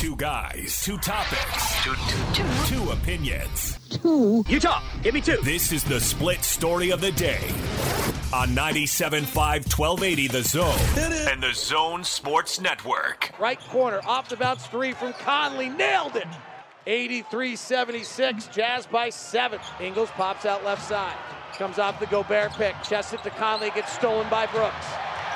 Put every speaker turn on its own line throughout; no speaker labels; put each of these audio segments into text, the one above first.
Two guys, two topics,
two, two, two.
two opinions.
Two.
Utah, give me two.
This is the split story of the day on 97.5 1280 The Zone and The Zone Sports Network.
Right corner, off the bounce three from Conley, nailed it. 83-76, Jazz by seven. Ingles pops out left side. Comes off the Gobert pick, chests it to Conley, gets stolen by Brooks.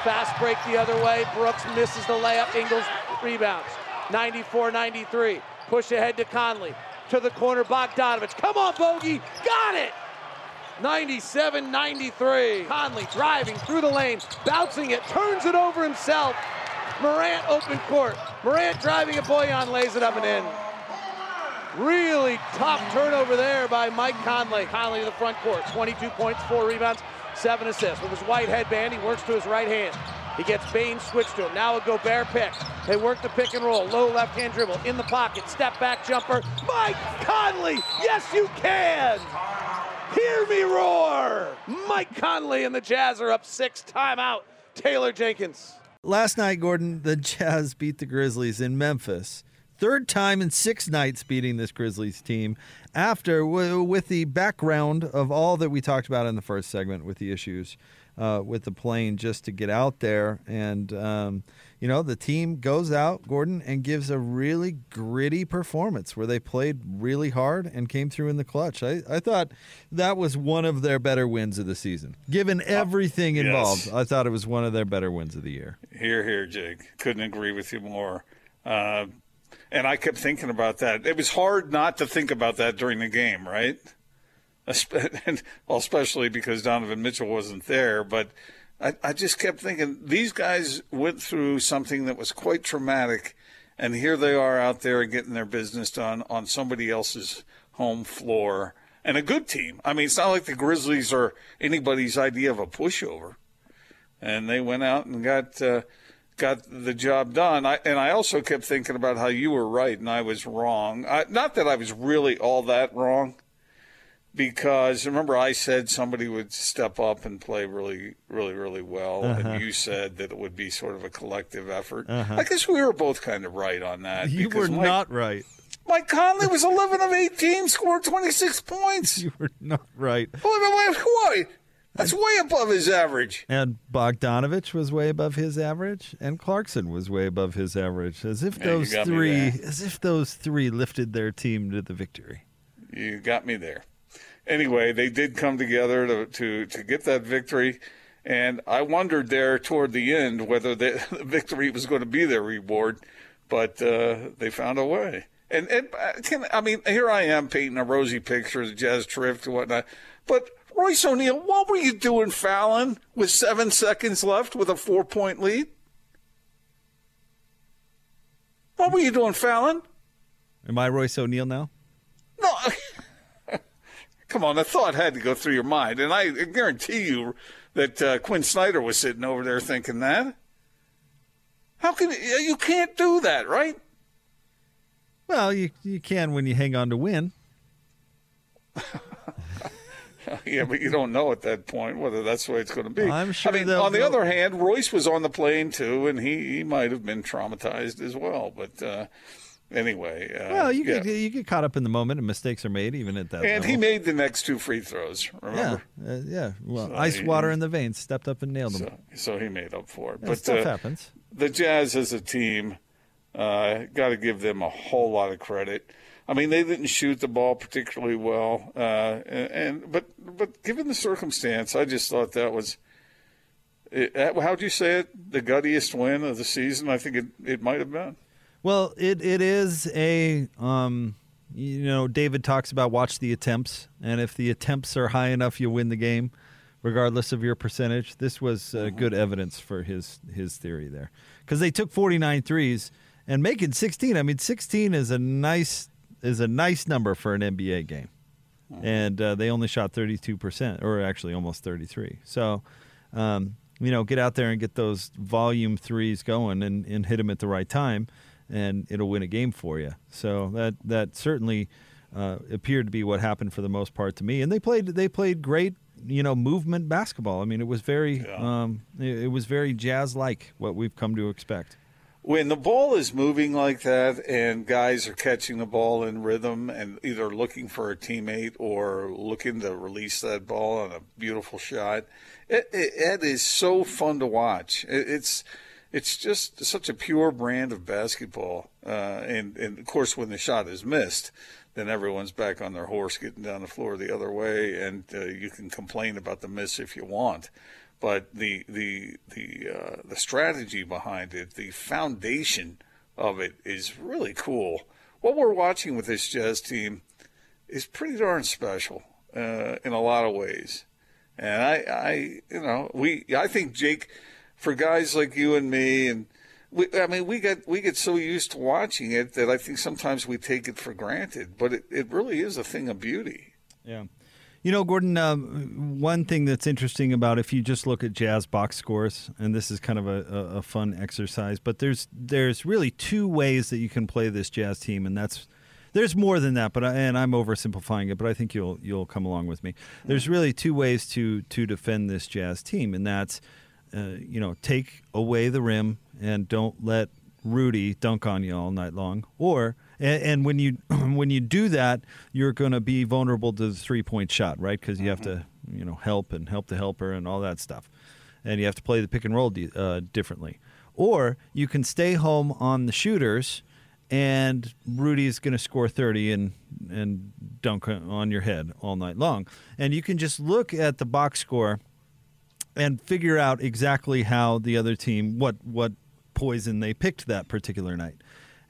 Fast break the other way, Brooks misses the layup, Ingles rebounds. 94-93, push ahead to Conley. To the corner, Bogdanovich. Come on, Bogey, got it! 97-93. Conley driving through the lane, bouncing it, turns it over himself. Morant open court. Morant driving it, Boyan lays it up and in. Really tough turnover there by Mike Conley. Conley to the front court, 22 points, four rebounds, seven assists. With his white headband, he works to his right hand. He gets Bane switched to him. Now a Gobert pick. They work the pick and roll. Low left hand dribble in the pocket. Step back jumper. Mike Conley. Yes, you can. Hear me roar. Mike Conley and the Jazz are up six. Timeout. Taylor Jenkins.
Last night, Gordon, the Jazz beat the Grizzlies in Memphis. Third time in six nights beating this Grizzlies team after, with the background of all that we talked about in the first segment with the issues uh, with the plane just to get out there. And, um, you know, the team goes out, Gordon, and gives a really gritty performance where they played really hard and came through in the clutch. I, I thought that was one of their better wins of the season. Given everything involved, yes. I thought it was one of their better wins of the year.
Here, here, Jake. Couldn't agree with you more. Uh, and I kept thinking about that. It was hard not to think about that during the game, right? Especially because Donovan Mitchell wasn't there. But I, I just kept thinking these guys went through something that was quite traumatic, and here they are out there getting their business done on somebody else's home floor. And a good team. I mean, it's not like the Grizzlies are anybody's idea of a pushover. And they went out and got. Uh, got the job done. I, and I also kept thinking about how you were right and I was wrong. I, not that I was really all that wrong, because remember I said somebody would step up and play really, really, really well, uh-huh. and you said that it would be sort of a collective effort. Uh-huh. I guess we were both kind of right on that.
You were Mike, not right.
Mike Conley was 11 of 18, scored 26 points.
You were not right.
Why? That's way above his average.
And Bogdanovich was way above his average, and Clarkson was way above his average. As if those three, as if those three lifted their team to the victory.
You got me there. Anyway, they did come together to to, to get that victory, and I wondered there toward the end whether the, the victory was going to be their reward, but uh, they found a way. And, and uh, can, I mean, here I am painting a rosy picture of the Jazz trip and whatnot, but Royce O'Neale, what were you doing Fallon, with seven seconds left with a four point lead? What were you doing Fallon?
Am I Royce O'Neale now?
No. Come on, the thought had to go through your mind. And I guarantee you that uh, Quin Snyder was sitting over there thinking that. How can you can't do that, right?
Well, you you can when you hang on to win.
yeah, but you don't know at that point whether that's the way it's going to be.
I'm sure.
I mean, on the other hand, Royce was on the plane too, and he, he might have been traumatized as well. But uh, anyway, uh,
well, you
yeah.
get you get caught up in the moment, and mistakes are made even at that.
And
level.
he made the next two free throws. Remember?
Yeah, uh, yeah. Well, so ice he, water in the veins, stepped up and nailed them.
So, so he made up for it.
Yeah,
but
stuff uh, happens.
The Jazz as a team, uh, got to give them a whole lot of credit. I mean, they didn't shoot the ball particularly well, uh, and, and, but but given the circumstance, I just thought that was. How'd you say it? The guttiest win of the season. I think it, it might have been.
Well, it it is a um, you know David talks about watch the attempts, and if the attempts are high enough, you win the game, regardless of your percentage. This was uh, mm-hmm. good evidence for his his theory there, because they took 49 threes and making 16. I mean, 16 is a nice is a nice number for an NBA game, mm-hmm. and uh, they only shot 32 percent, or actually almost 33. So, um, you know, get out there and get those volume threes going, and, and hit them at the right time, and it'll win a game for you. So that that certainly uh, appeared to be what happened for the most part to me. And they played they played great, you know, movement basketball. I mean, it was very yeah. um, it, it was very jazz like what we've come to expect.
when the ball is moving like that and guys are catching the ball in rhythm and either looking for a teammate or looking to release that ball on a beautiful shot, it, it, it is so fun to watch. It, it's it's just such a pure brand of basketball. Uh, and, and of course, when the shot is missed, then everyone's back on their horse getting down the floor the other way, and uh, you can complain about the miss if you want but the the the uh, the strategy behind it, the foundation of it, is really cool. What we're watching with this Jazz team is pretty darn special uh, in a lot of ways, and I, I, you know, we, I think Jake, for guys like you and me, and we, I mean, we get we get so used to watching it that I think sometimes we take it for granted, but it, it really is a thing of beauty.
Yeah. You know, Gordon, um, one thing that's interesting about if you just look at Jazz box scores, and this is kind of a, a, a, fun exercise, but there's there's really two ways that you can play this Jazz team, and that's there's more than that, but I, and I'm oversimplifying it, but I think you'll you'll come along with me. There's really two ways to to defend this Jazz team, and that's uh, you know take away the rim and don't let Rudy dunk on you all night long, or and, and when you when you do that, you're going to be vulnerable to the three point shot, right? Because you have to mm-hmm. you know help and help the helper and all that stuff, and you have to play the pick and roll uh, differently. Or you can stay home on the shooters, and Rudy's going to score thirty and and dunk on your head all night long, and you can just look at the box score and figure out exactly how the other team what what poison they picked that particular night.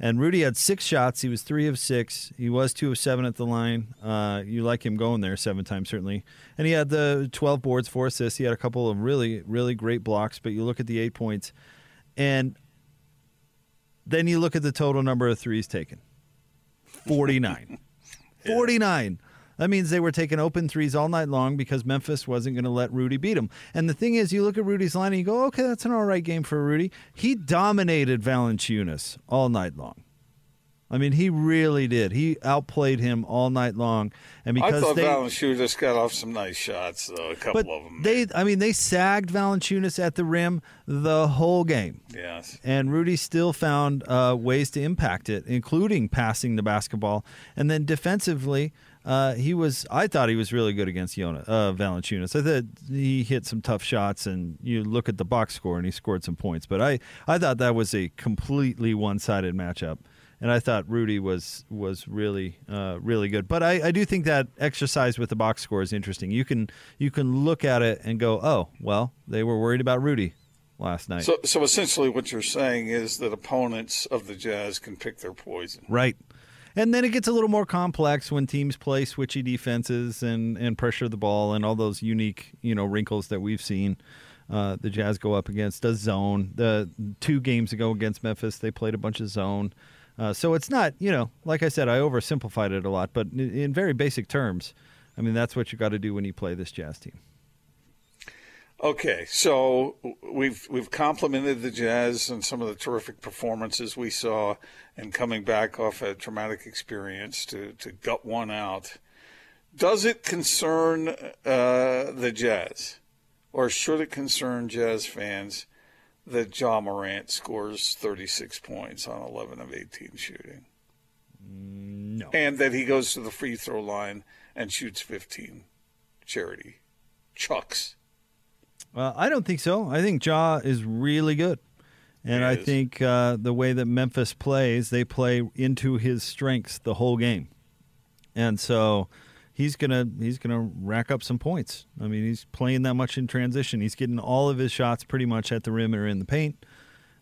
And Rudy had six shots. He was three of six. He was two of seven at the line. Uh, you like him going there seven times, certainly. And he had the 12 boards, four assists. He had a couple of really, really great blocks. But you look at the eight points, and then you look at the total number of threes taken 49. 49. That means they were taking open threes all night long because Memphis wasn't going to let Rudy beat them. And the thing is, you look at Rudy's line and you go, okay, that's an all right game for Rudy. He dominated Valanciunas all night long. I mean, he really did. He outplayed him all night long, and because
I thought
they,
Valanciunas got off some nice shots, though. A couple of them.
They, I mean, they sagged Valanciunas at the rim the whole game.
Yes.
And Rudy still found uh, ways to impact it, including passing the basketball, and then defensively. Uh, he was. I thought he was really good against Yona, uh, Valanciunas. I thought he hit some tough shots, and you look at the box score, and he scored some points. But I, I thought that was a completely one-sided matchup, and I thought Rudy was was really, uh, really good. But I, I do think that exercise with the box score is interesting. You can you can look at it and go, oh, well, they were worried about Rudy last night.
So, so essentially, what you're saying is that opponents of the Jazz can pick their poison.
Right. And then it gets a little more complex when teams play switchy defenses and, and pressure the ball and all those unique, you know, wrinkles that we've seen. Uh, the Jazz go up against a zone. The two games ago against Memphis, they played a bunch of zone. Uh, so it's not, you know, like I said, I oversimplified it a lot, but in, in very basic terms, I mean, that's what you got to do when you play this Jazz team.
Okay, so we've we've complimented the Jazz on some of the terrific performances we saw, and coming back off a traumatic experience to to gut one out. Does it concern uh, the Jazz, or should it concern Jazz fans that Ja Morant scores 36 points on 11 of 18 shooting?
No,
and that he goes to the free throw line and shoots 15 charity chucks.
Uh, I don't think so. I think Ja is really good. And I think uh, the way that Memphis plays, they play into his strengths the whole game. And so he's gonna he's gonna rack up some points. I mean, he's playing that much in transition. He's getting all of his shots pretty much at the rim or in the paint.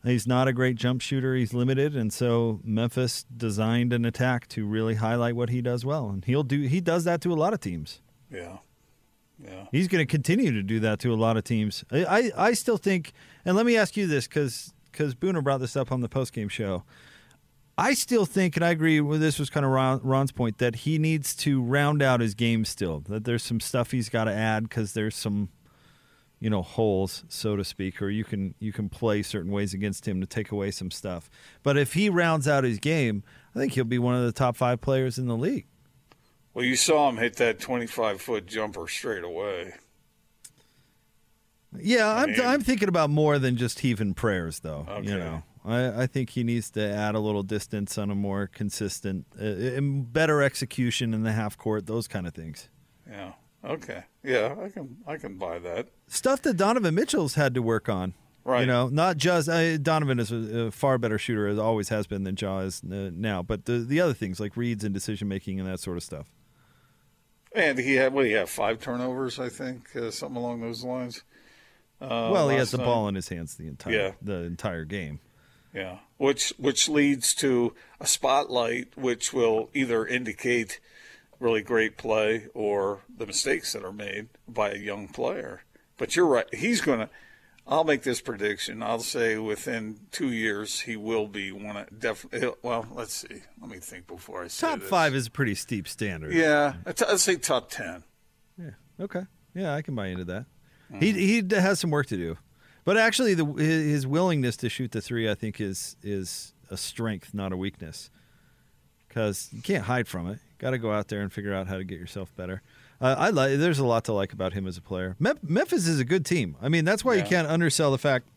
He's not a great jump shooter. He's limited, and so Memphis designed an attack to really highlight what he does well, and he'll do. He does that to a lot of teams.
Yeah. Yeah.
He's going to continue to do that to a lot of teams. I, I, I still think, and let me ask you this because because Booner brought this up on the postgame show. I still think, and I agree with this was kind of Ron, Ron's point, that he needs to round out his game still. That there's some stuff he's got to add because there's some, you know, holes, so to speak, or you can you can play certain ways against him to take away some stuff. But if he rounds out his game, I think he'll be one of the top five players in the league.
Well, you saw him hit that 25 foot jumper straight away.
Yeah, I am I'm, I'm thinking about more than just heaving prayers, though.
Okay.
You know, I, I think he needs to add a little distance on a more consistent, uh, better execution in the half court, those kind of things.
Yeah. Okay. Yeah, I can I can buy that.
Stuff that Donovan Mitchell's had to work on.
Right.
You know, not just uh, Donovan is a, a, far better shooter as always has been than Ja is uh, now, but the the other things like reads and decision making and that sort of stuff.
And he had what? He had five turnovers, I think, uh, something along those lines.
Uh, well, he has the ball in his hands the entire yeah. the entire game.
Yeah, which which leads to a spotlight, which will either indicate really great play or the mistakes that are made by a young player. But you're right; he's going to I'll make this prediction. I'll say within two years he will be one of definitely. Well, let's see. Let me think before I say
top
this.
five is a pretty steep standard.
Yeah, I'd say top ten.
Yeah. Okay. Yeah, I can buy into that. Mm-hmm. He he has some work to do, but actually, the his willingness to shoot the three, I think, is is a strength, not a weakness. Because you can't hide from it. Got to go out there and figure out how to get yourself better. Uh, I like. There's a lot to like about him as a player. Memphis is a good team. I mean, that's why yeah. you can't undersell the fact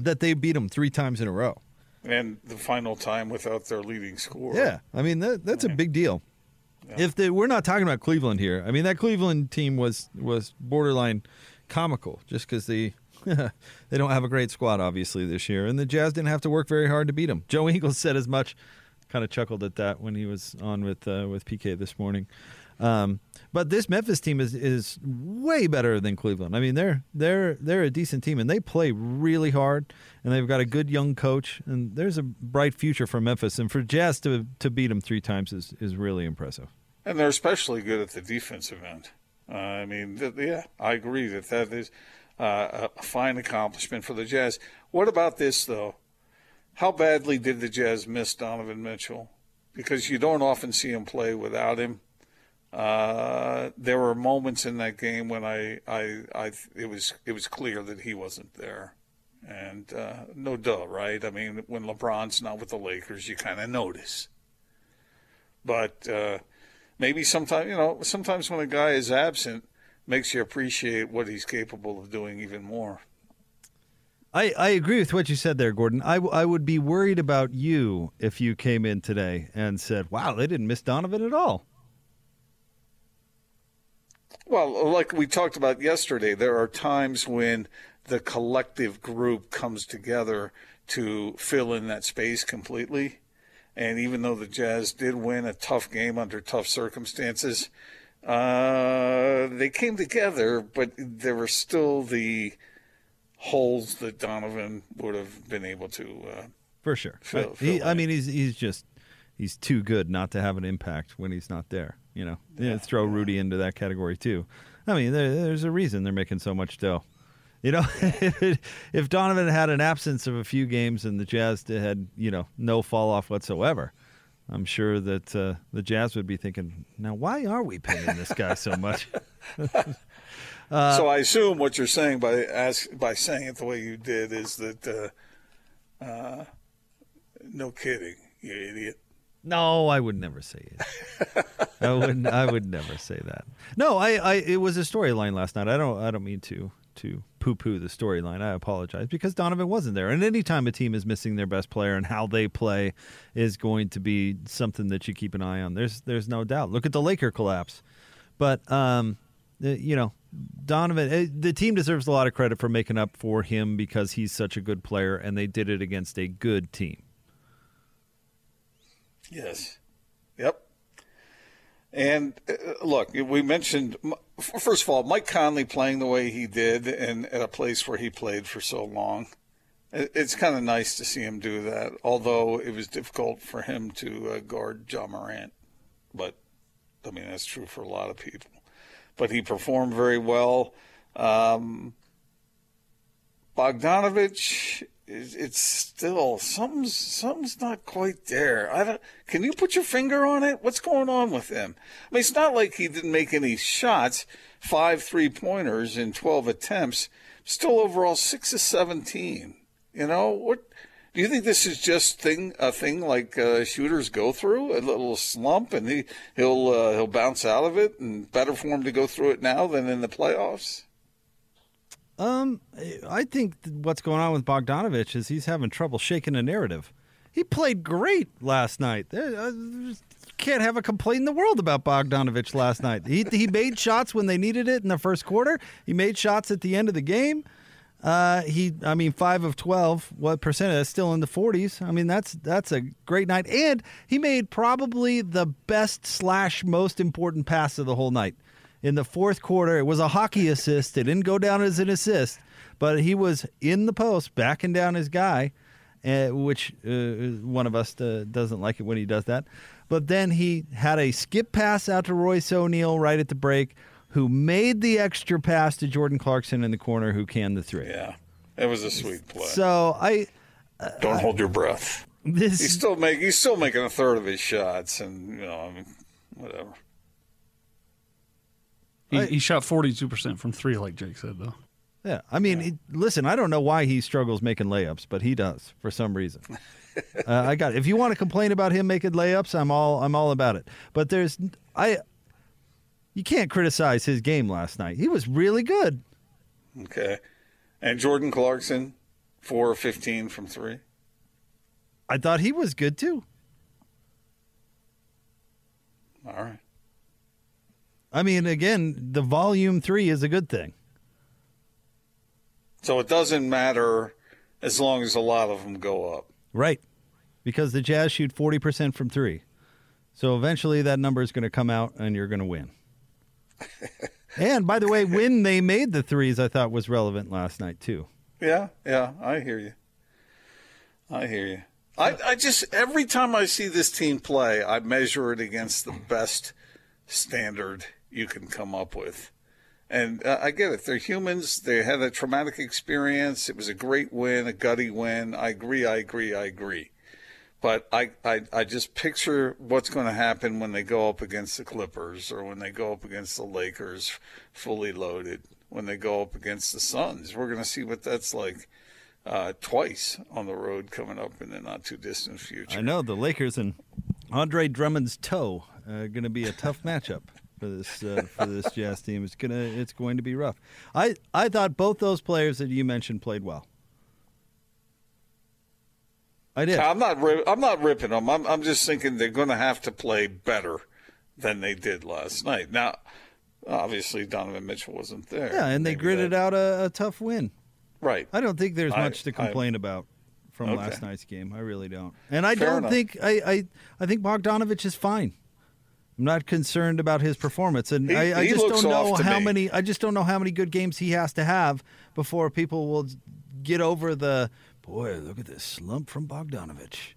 that they beat them three times in a row.
And the final time without their leading scorer.
Yeah, I mean that, that's a big deal. Yeah. If they, we're not talking about Cleveland here, I mean that Cleveland team was was borderline comical just because they they don't have a great squad obviously this year, and the Jazz didn't have to work very hard to beat them. Joe Ingles said as much. Kind of chuckled at that when he was on with uh, with PK this morning. Um, but this Memphis team is is way better than Cleveland. I mean, they're they're they're a decent team and they play really hard and they've got a good young coach and there's a bright future for Memphis and for Jazz to to beat them three times is is really impressive.
And they're especially good at the defensive end. Uh, I mean, th- yeah, I agree that that is uh, a fine accomplishment for the Jazz. What about this though? How badly did the Jazz miss Donovan Mitchell? Because you don't often see him play without him. Uh, there were moments in that game when I, I, I, it was, it was clear that he wasn't there, and uh, no duh, right? I mean, when LeBron's not with the Lakers, you kind of notice. But uh, maybe sometimes, you know, sometimes when a guy is absent, makes you appreciate what he's capable of doing even more.
I, I agree with what you said there, Gordon. I, I would be worried about you if you came in today and said, wow, they didn't miss Donovan at all.
Well, like we talked about yesterday, there are times when the collective group comes together to fill in that space completely. And even though the Jazz did win a tough game under tough circumstances, uh, they came together, but there were still the holes that Donovan would have been able to. Uh,
For sure. Fill, fill he, I mean, he's he's just he's too good not to have an impact when he's not there. You know, yeah. throw Rudy into that category too. I mean, there, there's a reason they're making so much dough. You know, if Donovan had an absence of a few games and the Jazz had, you know, no fall off whatsoever, I'm sure that uh, the Jazz would be thinking, now why are we paying this guy so much?
uh, so I assume what you're saying by ask, by saying it the way you did is that, uh, uh no kidding, you idiot.
No, I would never say it. I would I would never say that. No, I, I it was a storyline last night. I don't I don't mean to to poo poo the storyline. I apologize because Donovan wasn't there. And anytime a team is missing their best player and how they play is going to be something that you keep an eye on. There's there's no doubt. Look at the Laker collapse. But um you know, Donovan, eh, the team deserves a lot of credit for making up for him because he's such a good player, and they did it against a good team.
Yes. Yep. And uh, look, we mentioned first of all Mike Conley playing the way he did, and at a place where he played for so long. It's kind of nice to see him do that, although it was difficult for him to uh, guard Ja Morant. But I mean, that's true for a lot of people. But he performed very well. Um, Bogdanovich it's still something's something's not quite there. I don't. Can you put your finger on it? What's going on with him? I mean, it's not like he didn't make any shots. Five three pointers in twelve attempts. Still overall six of seventeen. You know what? Do you think this is just thing a thing like uh, shooters go through a little slump and he he'll uh, he'll bounce out of it and better for him to go through it now than in the playoffs?
Um, I think what's going on with Bogdanovich is he's having trouble shaking a narrative. He played great last night. Uh, can't have a complaint in the world about Bogdanovich last night. He he made shots when they needed it in the first quarter. He made shots at the end of the game. Uh, he, I mean, five of twelve. What percent? That's still in the forties. I mean, that's that's a great night. And he made probably the best slash most important pass of the whole night in the fourth quarter. It was a hockey assist. It didn't go down as an assist, but he was in the post, backing down his guy, uh, which uh, one of us uh, doesn't like it when he does that. But then he had a skip pass out to Royce O'Neale right at the break, who made the extra pass to Jordan Clarkson in the corner, who canned the three.
Yeah, it was a sweet play.
So I
don't hold your breath.
this
He's still making he's still making a third of his shots, and you know, I mean, whatever.
He,
I-
he shot 42% from three, like Jake said, though.
Yeah, I mean, he- listen, I don't know why he struggles making layups, but he does for some reason. uh, I got it. If you want to complain about him making layups, I'm all I'm all about it. But there's I you can't criticize his game last night. He was really good.
Okay, and Jordan Clarkson, four of fifteen from three.
I thought he was good too.
All right.
I mean, again, the volume 3 is a good thing.
So it doesn't matter as long as a lot of them go up.
Right. Because the Jazz shoot 40% from 3. So eventually that number is going to come out and you're going to win. and by the way, when they made the threes, I thought was relevant last night too.
Yeah, yeah, I hear you. I hear you. I, I just every time I see this team play, I measure it against the best standard you can come up with. And uh, I get it. They're humans. They had a traumatic experience. It was a great win, a gutty win. I agree. I agree. I agree. But I, I, I just picture what's going to happen when they go up against the Clippers or when they go up against the Lakers fully loaded, when they go up against the Suns. We're going to see what that's like uh, twice on the road coming up in the not too distant future.
I know the Lakers and Andre Drummond's toe uh, going to be a tough matchup for this uh, for this Jazz team. It's gonna it's going to be rough. I I thought both those players that you mentioned played well. I did.
I'm not I'm not ripping them. I'm I'm just thinking they're going to have to play better than they did last night. Now, obviously Donovan Mitchell wasn't there.
Yeah, and they
Maybe
gritted
that-
out a, a tough win.
right.
I don't think there's
I-
much to
I-
complain about from
Okay.
last night's game. I really don't. And I
Fair
don't
enough.
think I, I I think Bogdanovich is fine. I'm not concerned about his performance, and
He-
I, I
he
just don't know how
me.
many. I just don't know how many good games he has to have before people will get over the boy. Look at this slump from Bogdanovich.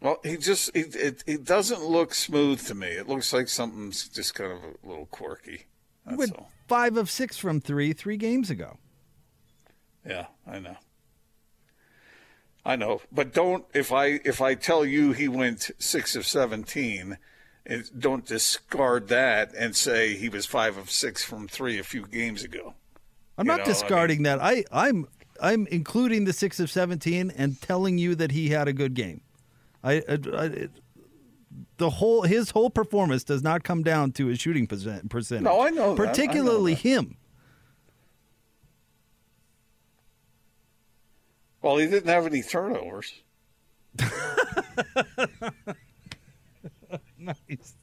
Well, he just he, it it doesn't look smooth to me. It looks like something's just kind of a little quirky. That's
went
all.
five of six from three three games ago.
Yeah, I know. I know, but don't if I if I tell you he went six of seventeen, it, don't discard that and say he was five of six from three a few games ago.
I'm
You
not
know, I mean-
discarding that. I I'm I'm including the six of seventeen and telling you that he had a good game. I, I, I the whole his whole performance does not come down to his shooting percent, percentage.
No, I know that. I know
Particularly him.
Well, he didn't have any turnovers.
Nice.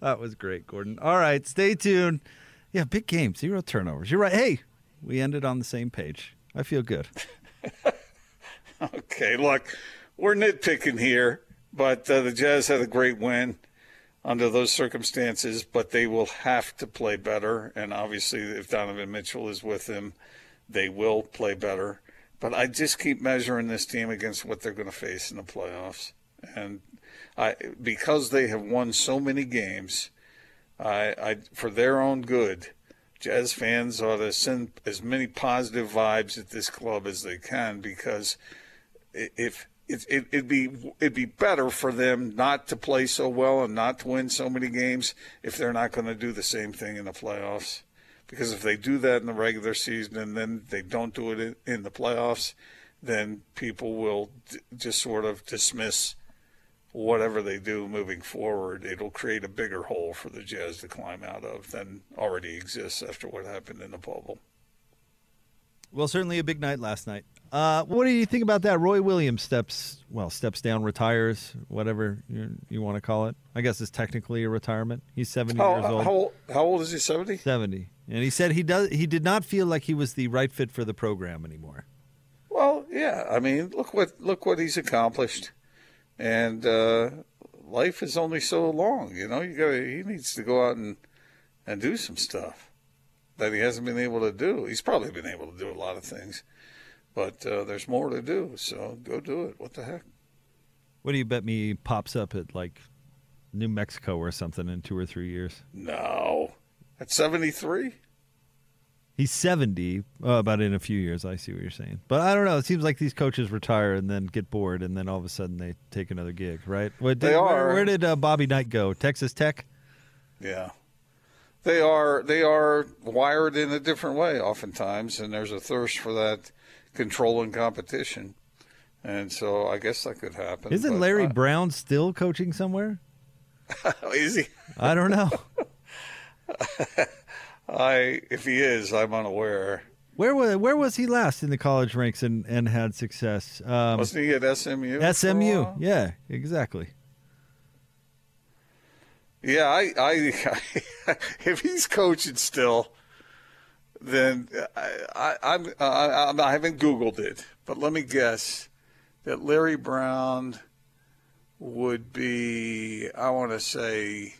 That was great, Gordon. All right, stay tuned. Yeah, big game, zero turnovers. You're right. Hey, we ended on the same page. I feel good.
Okay, look, we're nitpicking here, but uh, the Jazz had a great win under those circumstances, but they will have to play better. And obviously, if Donovan Mitchell is with them, they will play better. But I just keep measuring this team against what they're going to face in the playoffs. And I, because they have won so many games, I, I, for their own good, Jazz fans ought to send as many positive vibes at this club as they can because if it, it, it'd be it'd be better for them not to play so well and not to win so many games if they're not going to do the same thing in the playoffs. Because if they do that in the regular season and then they don't do it in, in the playoffs, then people will d- just sort of dismiss whatever they do moving forward. It'll create a bigger hole for the Jazz to climb out of than already exists after what happened in the bubble.
Well, certainly a big night last night. Uh, what do you think about that? Roy Williams steps well, steps down, retires, whatever you, you want to call it. I guess it's technically a retirement. He's seventy
How,
years old.
how, old- how old is he? 70?
Seventy, and he said he does. He did not feel like he was the right fit for the program anymore.
Well, yeah. I mean, look what look what he's accomplished, and uh, life is only so long. You know, you got he needs to go out and and do some stuff that he hasn't been able to do. He's probably been able to do a lot of things, but uh, there's more to do. So go do it. What the heck?
What do you bet me pops up at like New Mexico or something in two or three years?
No, at 73.
He's 70, uh, about in a few years. I see what you're saying. But I don't know. It seems like these coaches retire and then get bored, and then all of a sudden they take another gig, right? What
They are.
Where, where did uh, Bobby Knight go? Texas Tech?
Yeah. They are they are wired in a different way oftentimes and there's a thirst for that control and competition. And so I guess that could happen.
Isn't Larry
I-
Brown still coaching somewhere?
is he?
I don't know.
I if he is, I'm unaware.
where was where was he last in the college ranks and, and had success? Um,
Wasn't he at SMU?
SMU. Yeah, exactly.
Yeah, I, I, if he's coaching still, then I, I, I'm, I, I'm, I haven't Googled it, but let me guess that Larry Brown would be, I want to say,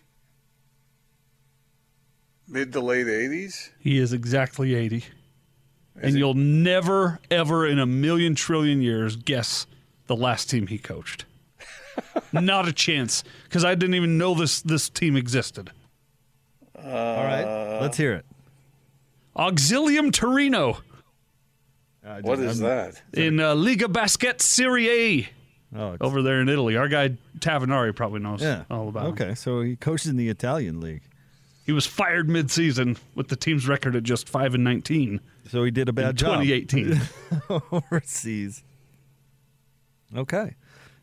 mid to late 80s.
He is exactly 80. and
he?
you'll never, ever in a million trillion years guess the last team he coached. Not a chance, because I didn't even know this this team existed.
All right, let's hear it.
Auxilium Torino
I
What
I'm-
that?
in uh, Liga Basket Serie A
Oh,
over there in Italy. Our guy Tavanari probably knows
yeah.
all about. him.
Okay, so he coaches in the Italian league.
He was fired mid-season with the team's record at just five and nineteen
So he did a bad
in
job.
2018.
overseas. Okay,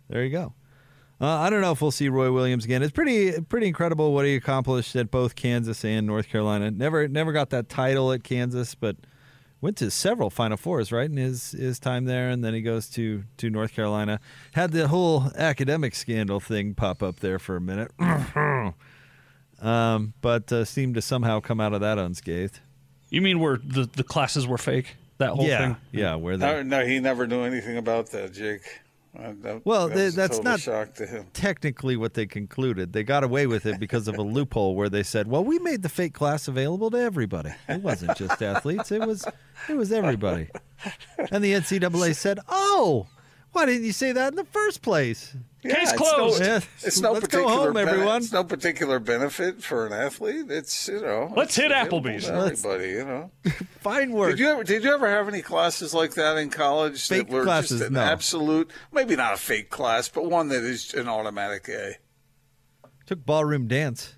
there you go. Uh, I don't know if we'll see Roy Williams again. It's pretty pretty incredible what he accomplished at both Kansas and North Carolina. Never never got that title at Kansas, but went to several Final Fours right in his his time there, and then he goes to to North Carolina. Had the whole academic scandal thing pop up there for a minute, um, but uh, seemed to somehow come out of that unscathed.
you mean where the the classes were fake? That whole
yeah,
thing.
yeah, where they
No, no, he never knew anything about that, Jake. Uh, that-
Well,
that
they- that's not-
shock to him.
technically what they concluded. They got away with it because of a loophole where they said, "Well, we made the fake class available to everybody. It wasn't just athletes; it was it was everybody." And the NCAA said, "Oh, why didn't you say that in the first place?"
Case
it's
closed.
No,
Yeah.
it's no
Let's go home,
bene-
everyone.
It's no particular benefit for an athlete. It's you know.
Let's hit
available
Applebee's.
to Everybody, you know.
Fine work.
Did you ever did you ever have any classes like that in college
Fake
that were
classes,
just an
no.
absolute maybe not a fake class, but one that is an automatic A?
Took ballroom dance.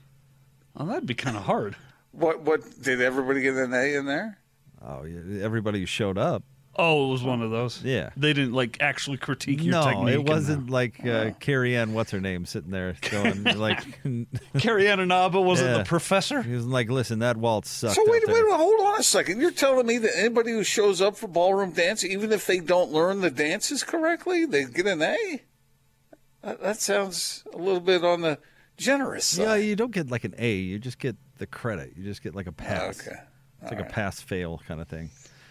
Well, that'd be kind of hard.
What what did everybody get an A in there?
Oh, yeah, everybody who showed up.
Oh, it was one of those.
Yeah.
They didn't like actually critique your
no,
technique.
it wasn't like uh, Carrie Ann, what's her name, sitting there going like, he
Carrie Ann Inaba was
Yeah.
the professor?
He was like, "Listen, that waltz sucked."
So
out
wait, wait,
there."
wait, hold on a second. You're telling me that anybody who shows up for ballroom dance, even if they don't learn the dances correctly, they get an A? That, that sounds a little bit on the generous side.
Yeah, you don't get like an A. You just get the credit. You just get like a pass.
Okay.
It's like a pass fail kind of thing.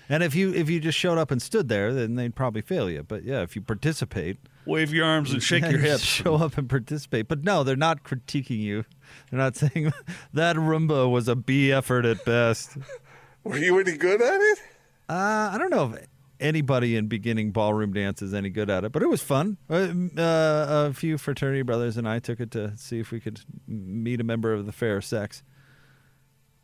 And if you if you just showed up and stood there, then they'd probably fail you. But yeah, if you participate,
Wave your arms and shake
yeah,
your hips.
show up and participate. But no, they're not critiquing you. They're not saying that rumba was a B effort at best.
Were you any good at it?
Uh, I don't know if anybody in beginning ballroom dance is any good at it, but it was fun. Uh, uh, a few fraternity brothers and I took it to see if we could meet a member of the fair sex.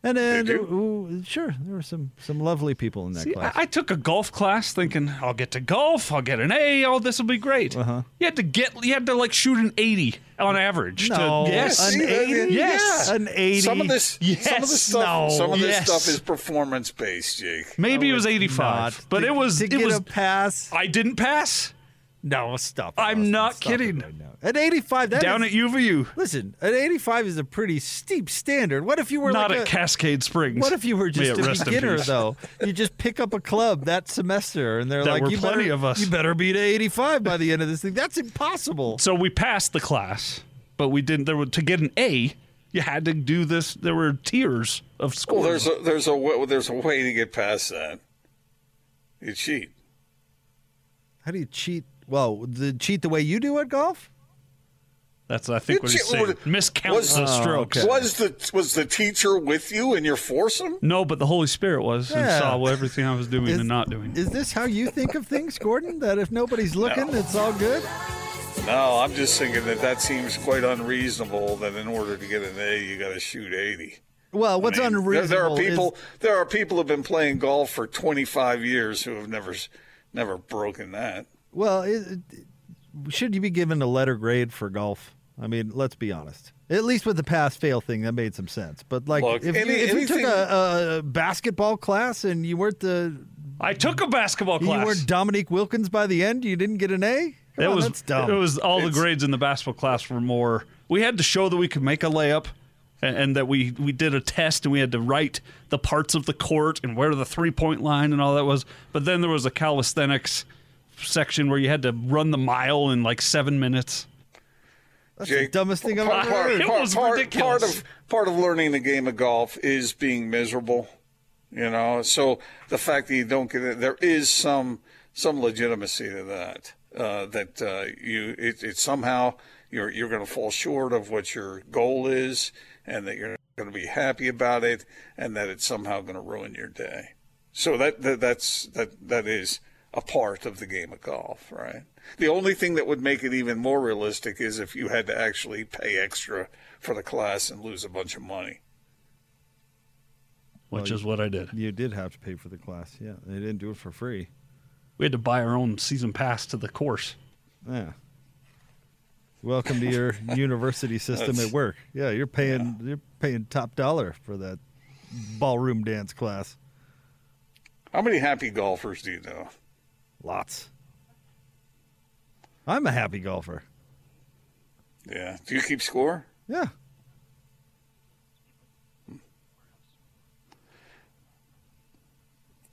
And then,
Did you?
ooh, sure, there were some some lovely people in that
See,
class.
I, I took a golf class thinking I'll get to golf, I'll get an A, oh this will be great.
Uh-huh.
You had to get you had to like shoot an eighty on average.
No,
to, yes,
an 80?
Yes.
an eighty.
Some of this, some of
Yes,
this stuff,
no,
some of this
yes.
stuff is performance based, Jake.
maybe
No,
it was eighty five, but
To-
it was
to
it
get
was.
a pass.
I didn't pass.
No, stop. it,
I'm
Austin.
not
Stop
kidding.
right. At 85, that
Down
is-
at UVU,
Listen, at 85 is a pretty steep standard. What if you were
not
like
at
a,
Cascade Springs.
What if you were just
it
a beginner though? You just pick up a club that semester, and they're
There
like,
were
"You
plenty
better,
of us.
You better be to 85 by the end of this thing." That's impossible.
So we passed the class, but we didn't. There were, to get an A, you had to do this. There were tiers of
Well, there's a there's a wa- there's a way to get past that. You cheat.
How do you cheat? Well, the cheat the way you do at golf?
That's I think
You
what he's
cheat-
saying.
was-
Miscount
was-
the
Oh,
strokes.
okay.
Was the was the teacher with you and you're forcing?
No, but the Holy Spirit was and
Yeah.
saw everything I was doing
Is-
and not doing.
Is this how you think of things, Gordon? That if nobody's looking, it's all good?
No, I'm just thinking that that seems quite unreasonable. That in order to get an A, you got to shoot 80.
Well, what's
I mean, there-
unreasonable
There are people.
is
There are people who've been playing golf for 25 years who have never never broken that.
Well, it, it- should you be given a letter grade for golf? I mean, let's be honest. At least with the pass fail thing, that made some sense. But like,
Look,
if,
any-
you, if you took a, a basketball class and you weren't the
I took a basketball class.
you weren't Dominique Wilkins by the end, you didn't get an A. Come
it
on,
was
that's dumb.
it was all the grades in the basketball class were more. We had to show that we could make a layup, and, and that we we did a test and we had to write the parts of the court and where the three point line and all that was. But then there was a calisthenics section where you had to run the mile in like seven minutes.
That's
Jake,
the dumbest thing I've
part,
ever
part,
heard.
It
part-
was
part-
ridiculous.
Part of part of learning the game of golf is being miserable. You know, so the fact that you don't get it, there is some some legitimacy to that. Uh, that uh, you it, it somehow you're you're going to fall short of what your goal is, and that you're going to be happy about it, and that it's somehow going to ruin your day. So that, that that's that that is a part of the game of golf, right? The only thing that would make it even more realistic is if you had to actually pay extra for the class and lose a bunch of money.
Which is what I did.
You did have to pay for the class. Yeah, they didn't do it for free.
We had to buy our own season pass to the course.
Yeah. Welcome to your university system
That's-
at work. Yeah, you're paying you're paying top dollar for that ballroom dance class.
How many happy golfers do you know?
Lots. I'm a happy golfer.
Yeah. Do you keep score?
Yeah.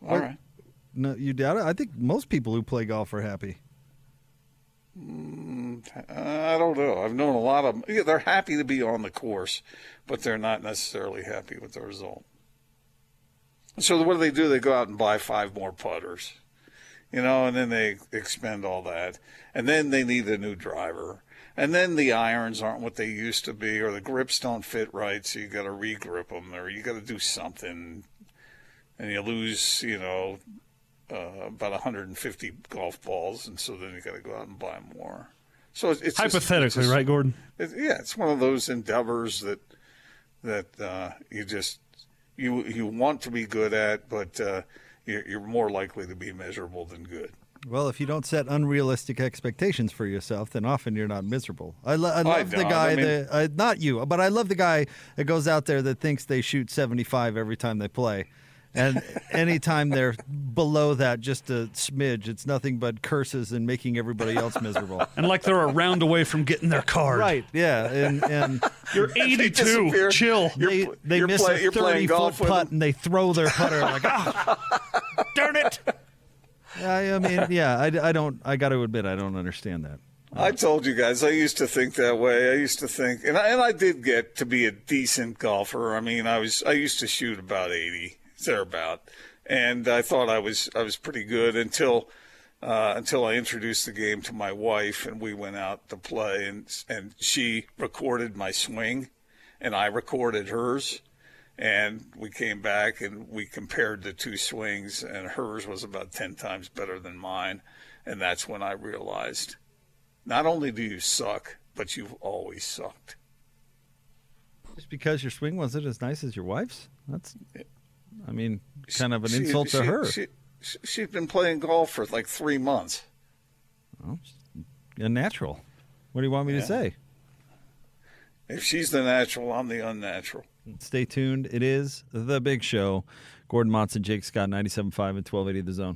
All
What?
right.
No, you doubt it. I think most people who play golf are happy.
Uh, I don't know. I've known a lot of them. Yeah, they're happy to be on the course, but they're not necessarily happy with the result. So what do they do? They go out and buy five more putters, you know, and then they expend all that, and then they need a new driver, and then the irons aren't what they used to be, or the grips don't fit right, so you got to regrip them, or you got to do something, and you lose, you know, uh, about 150 golf balls, and so then you got to go out and buy more. So it's, it's just-
Hypothetically,
it's just-
right, Gordon?
it, yeah, it's one of those endeavors that that uh, you just you you want to be good at, but uh, you're, you're more likely to be miserable than good.
Well, if you don't set unrealistic expectations for yourself, then often you're not miserable. I, lo- I love the guy
I mean-
that, uh, not you, but I love the guy that goes out there that thinks they shoot 75 every time they play. And anytime they're below that, just a smidge, it's nothing but curses and making everybody else miserable.
And like they're a round away from getting their card.
right, yeah. And, and
You're 82.
disappear.
Chill.
You're
they,
pl-
they
you're
miss
play-
a
you're
30
playing
foot
golf
putt
them.
and they throw their putter like, ah, darn it. I, I mean, yeah, I, I don't, I got to admit, I don't understand that.
I told you guys I used to think that way. I used to think, and I, and I did get to be a decent golfer. I mean, I was I used to shoot about eighty thereabout, and I thought I was I was pretty good until uh, until I introduced the game to my wife, and we went out to play, and and she recorded my swing, and I recorded hers. And we came back and we compared the two swings, and hers was about 10 times better than mine. And that's when I realized not only do you suck, but you've always sucked.
Just because your swing wasn't as nice as your wife's? That's, I mean, kind of an
She-
insult to her.
She, she, she's been playing golf for like three months.
Unnatural. What do you want me to say?
If she's the natural, I'm the unnatural.
Stay tuned. It is The Big Show. Gordon Monson, Jake Scott, 97.5 and 1280 The Zone.